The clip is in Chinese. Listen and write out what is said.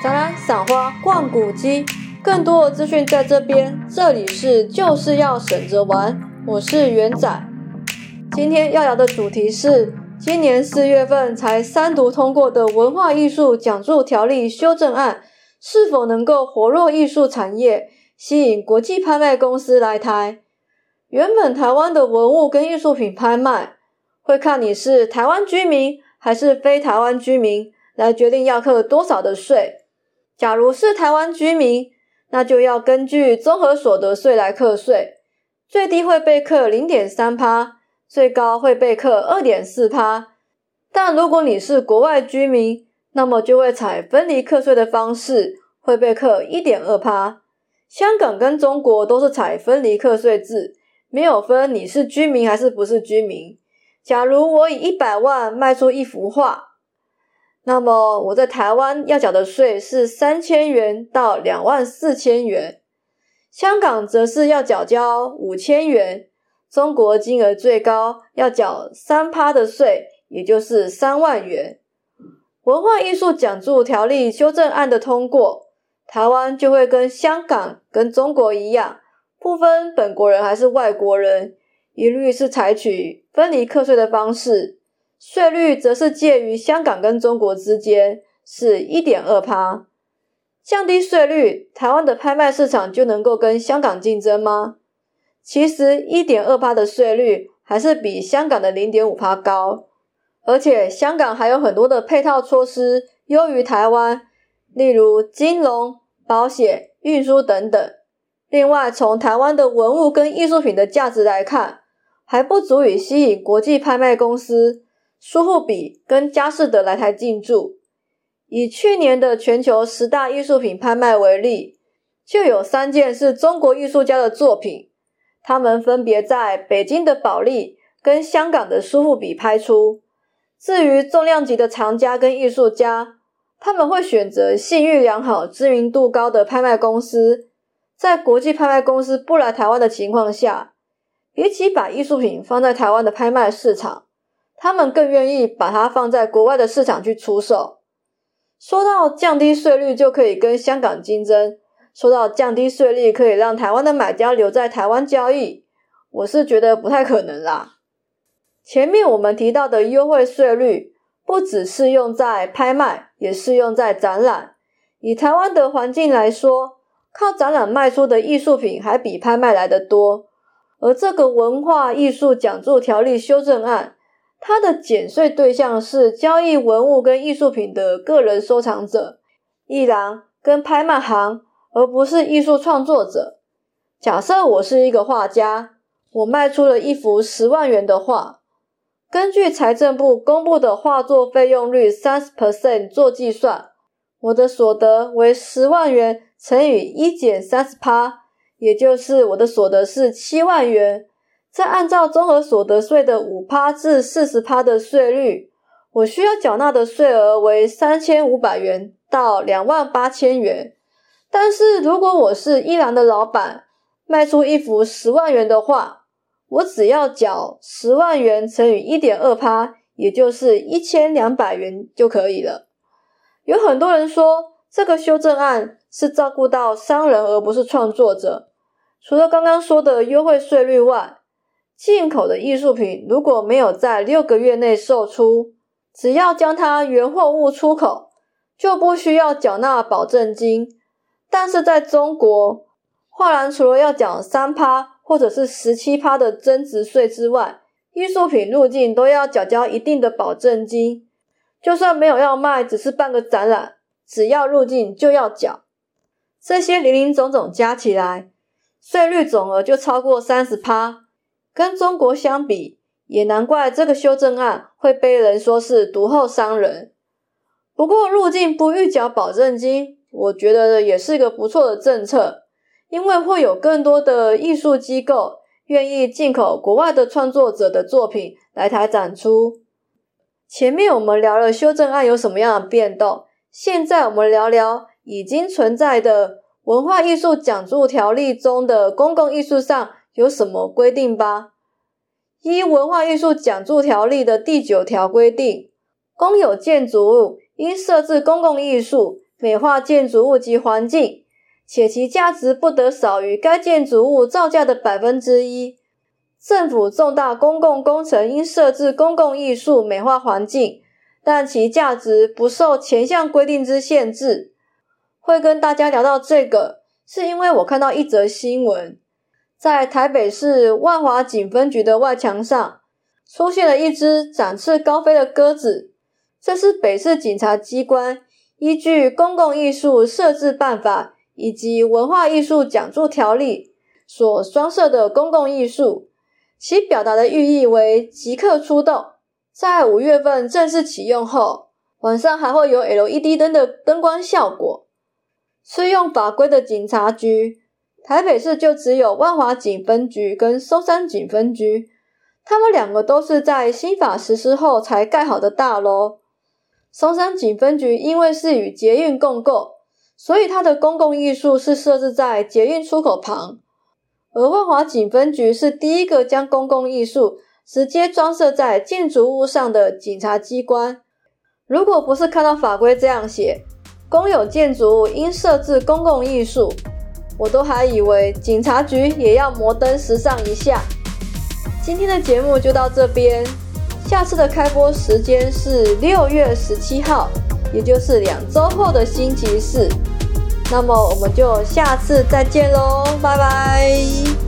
展览、赏花、逛古迹，更多的资讯在这边。这里是就是要省着玩，我是元仔。今天要聊的主题是今年四月份才三读通过的文化艺术奖助条例修正案，是否能够活络艺术产业，吸引国际拍卖公司来台？原本台湾的文物跟艺术品拍卖，会看你是台湾居民还是非台湾居民来决定要课多少的税。假如是台湾居民，那就要根据综合所得税来课税，最低会被课零点三趴，最高会被课二点四趴。但如果你是国外居民，那么就会采分离课税的方式，会被课一点二趴。香港跟中国都是采分离课税制，没有分你是居民还是不是居民。假如我以一百万卖出一幅画。那么我在台湾要缴的税是三千元到两万四千元，香港则是要缴交五千元，中国金额最高要缴三趴的税，也就是三万元。文化艺术奖助条例修正案的通过，台湾就会跟香港、跟中国一样，不分本国人还是外国人，一律是采取分离课税的方式。税率则是介于香港跟中国之间，是一点二趴。降低税率，台湾的拍卖市场就能够跟香港竞争吗？其实一点二趴的税率还是比香港的零点五趴高，而且香港还有很多的配套措施优于台湾，例如金融、保险、运输等等。另外，从台湾的文物跟艺术品的价值来看，还不足以吸引国际拍卖公司。苏富比跟佳士得来台进驻，以去年的全球十大艺术品拍卖为例，就有三件是中国艺术家的作品，他们分别在北京的保利跟香港的苏富比拍出。至于重量级的藏家跟艺术家，他们会选择信誉良好、知名度高的拍卖公司，在国际拍卖公司不来台湾的情况下，比起把艺术品放在台湾的拍卖市场。他们更愿意把它放在国外的市场去出售。说到降低税率就可以跟香港竞争，说到降低税率可以让台湾的买家留在台湾交易，我是觉得不太可能啦。前面我们提到的优惠税率，不只适用在拍卖，也适用在展览。以台湾的环境来说，靠展览卖出的艺术品还比拍卖来得多，而这个文化艺术奖助条例修正案。它的减税对象是交易文物跟艺术品的个人收藏者、艺廊跟拍卖行，而不是艺术创作者。假设我是一个画家，我卖出了一幅十万元的画，根据财政部公布的画作费用率三十 percent 做计算，我的所得为十万元乘以一减三十趴，也就是我的所得是七万元。再按照综合所得税的五趴至四十趴的税率，我需要缴纳的税额为三千五百元到两万八千元。但是如果我是伊朗的老板，卖出一幅十万元的画，我只要缴十万元乘以一点二趴，也就是一千两百元就可以了。有很多人说，这个修正案是照顾到商人而不是创作者。除了刚刚说的优惠税率外，进口的艺术品如果没有在六个月内售出，只要将它原货物出口，就不需要缴纳保证金。但是在中国，画廊除了要缴三趴或者是十七趴的增值税之外，艺术品入境都要缴交一定的保证金。就算没有要卖，只是办个展览，只要入境就要缴。这些零零总总加起来，税率总额就超过三十趴。跟中国相比，也难怪这个修正案会被人说是独厚伤人。不过入境不预缴保证金，我觉得也是一个不错的政策，因为会有更多的艺术机构愿意进口国外的创作者的作品来台展出。前面我们聊了修正案有什么样的变动，现在我们聊聊已经存在的文化艺术奖助条例中的公共艺术上。有什么规定吧？一文化艺术奖助条例的第九条规定，公有建筑物应设置公共艺术，美化建筑物及环境，且其价值不得少于该建筑物造价的百分之一。政府重大公共工程应设置公共艺术美化环境，但其价值不受前项规定之限制。会跟大家聊到这个，是因为我看到一则新闻，在台北市万华警分局的外墙上，出现了一只展翅高飞的鸽子。这是北市警察机关依据《公共艺术设置办法》以及《文化艺术奖助条例》所装设的公共艺术。其表达的寓意为即刻出动，在五月份正式启用后，晚上还会有 LED 灯的灯光效果。适用法规的警察局，台北市就只有万华警分局跟松山警分局，他们两个都是在新法实施后才盖好的大楼。松山警分局因为是与捷运共构，所以它的公共艺术是设置在捷运出口旁。而万华警分局是第一个将公共艺术直接装设在建筑物上的警察机关。如果不是看到法规这样写，公有建筑物应设置公共艺术，我都还以为警察局也要摩登时尚一下。今天的节目就到这边，下次的开播时间是六月十七号，也就是两周后的星期四。那么我们就下次再见喽，拜拜。